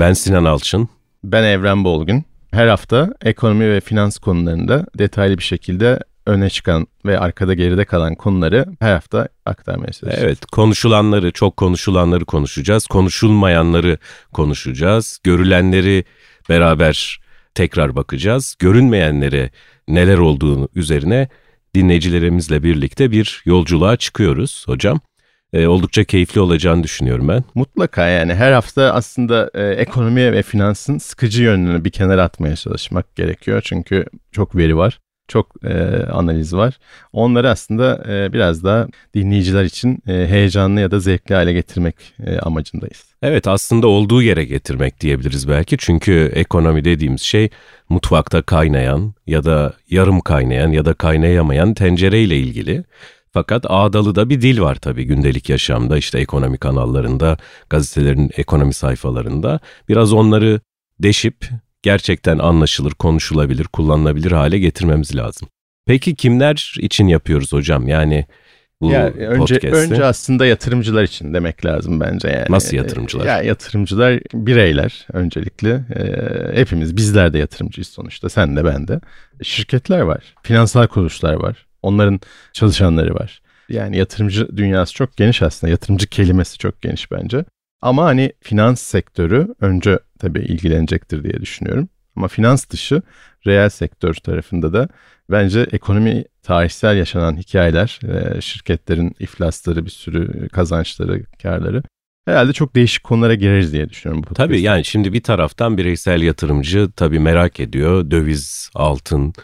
Ben Sinan Alçın. Ben Evren Bolgun. Her hafta ekonomi ve finans konularında detaylı bir şekilde öne çıkan ve arkada geride kalan konuları her hafta aktarmaya çalışacağız. Evet, konuşulanları, çok konuşulanları konuşacağız. Konuşulmayanları konuşacağız. Görülenleri beraber tekrar bakacağız. Görünmeyenlere neler olduğunu üzerine dinleyicilerimizle birlikte bir yolculuğa çıkıyoruz hocam. Ee, oldukça keyifli olacağını düşünüyorum ben. Mutlaka yani her hafta aslında e, ekonomi ve finansın sıkıcı yönünü bir kenara atmaya çalışmak gerekiyor. Çünkü çok veri var çok e, analiz var. Onları aslında e, biraz daha dinleyiciler için e, heyecanlı ya da zevkli hale getirmek e, amacındayız. Evet aslında olduğu yere getirmek diyebiliriz belki. Çünkü ekonomi dediğimiz şey mutfakta kaynayan ya da yarım kaynayan ya da kaynayamayan tencereyle ilgili. Fakat ağdalı da bir dil var tabii gündelik yaşamda işte ekonomi kanallarında, gazetelerin ekonomi sayfalarında. Biraz onları deşip gerçekten anlaşılır, konuşulabilir, kullanılabilir hale getirmemiz lazım. Peki kimler için yapıyoruz hocam? Yani bu yani önce podcast'i. önce aslında yatırımcılar için demek lazım bence yani. Nasıl yatırımcılar? Ya yatırımcılar bireyler öncelikle. Ee, hepimiz bizler de yatırımcıyız sonuçta. Sen de ben de. Şirketler var. Finansal kuruluşlar var. Onların çalışanları var. Yani yatırımcı dünyası çok geniş aslında. Yatırımcı kelimesi çok geniş bence. Ama hani finans sektörü önce tabii ilgilenecektir diye düşünüyorum. Ama finans dışı reel sektör tarafında da bence ekonomi tarihsel yaşanan hikayeler, e, şirketlerin iflasları, bir sürü kazançları, karları herhalde çok değişik konulara gireriz diye düşünüyorum. Bu tabii yani şimdi bir taraftan bireysel yatırımcı tabii merak ediyor döviz, altın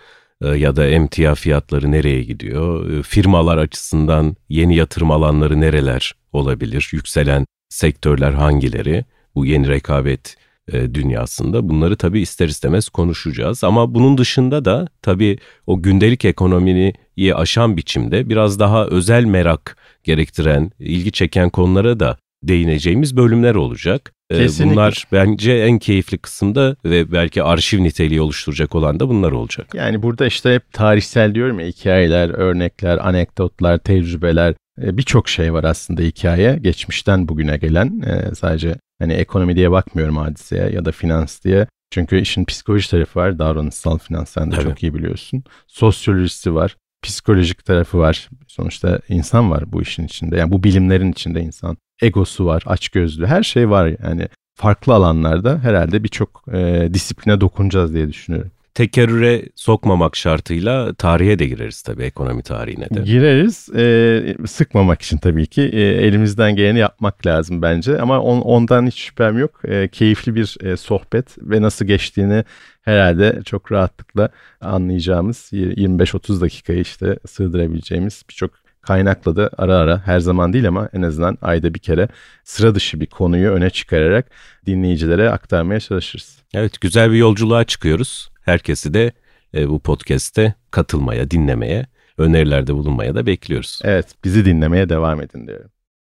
ya da emtia fiyatları nereye gidiyor? E, firmalar açısından yeni yatırım alanları nereler olabilir? Yükselen sektörler hangileri? Bu yeni rekabet e, dünyasında. Bunları tabii ister istemez konuşacağız. Ama bunun dışında da tabii o gündelik ekonomiyi aşan biçimde biraz daha özel merak gerektiren, ilgi çeken konulara da değineceğimiz bölümler olacak. E, Kesinlikle. Bunlar bence en keyifli kısımda ve belki arşiv niteliği oluşturacak olan da bunlar olacak. Yani burada işte hep tarihsel diyorum ya hikayeler, örnekler, anekdotlar, tecrübeler e, birçok şey var aslında hikaye. Geçmişten bugüne gelen sadece Hani ekonomi diye bakmıyorum hadiseye ya da finans diye. Çünkü işin psikoloji tarafı var. Davranışsal finans sen de Tabii. çok iyi biliyorsun. Sosyolojisi var. Psikolojik tarafı var. Sonuçta insan var bu işin içinde. Yani bu bilimlerin içinde insan. Egosu var, açgözlü. Her şey var yani. Farklı alanlarda herhalde birçok e, disipline dokunacağız diye düşünüyorum tekerrüre sokmamak şartıyla tarihe de gireriz tabii ekonomi tarihine de. Gireriz. E, sıkmamak için tabii ki e, elimizden geleni yapmak lazım bence ama on, ondan hiç şüphem yok. E, keyifli bir e, sohbet ve nasıl geçtiğini herhalde çok rahatlıkla anlayacağımız 25-30 dakikayı işte sığdırabileceğimiz birçok kaynakla da ara ara her zaman değil ama en azından ayda bir kere sıra dışı bir konuyu öne çıkararak dinleyicilere aktarmaya çalışırız. Evet güzel bir yolculuğa çıkıyoruz. Herkesi de e, bu podcast'te katılmaya, dinlemeye, önerilerde bulunmaya da bekliyoruz. Evet, bizi dinlemeye devam edin diyorum.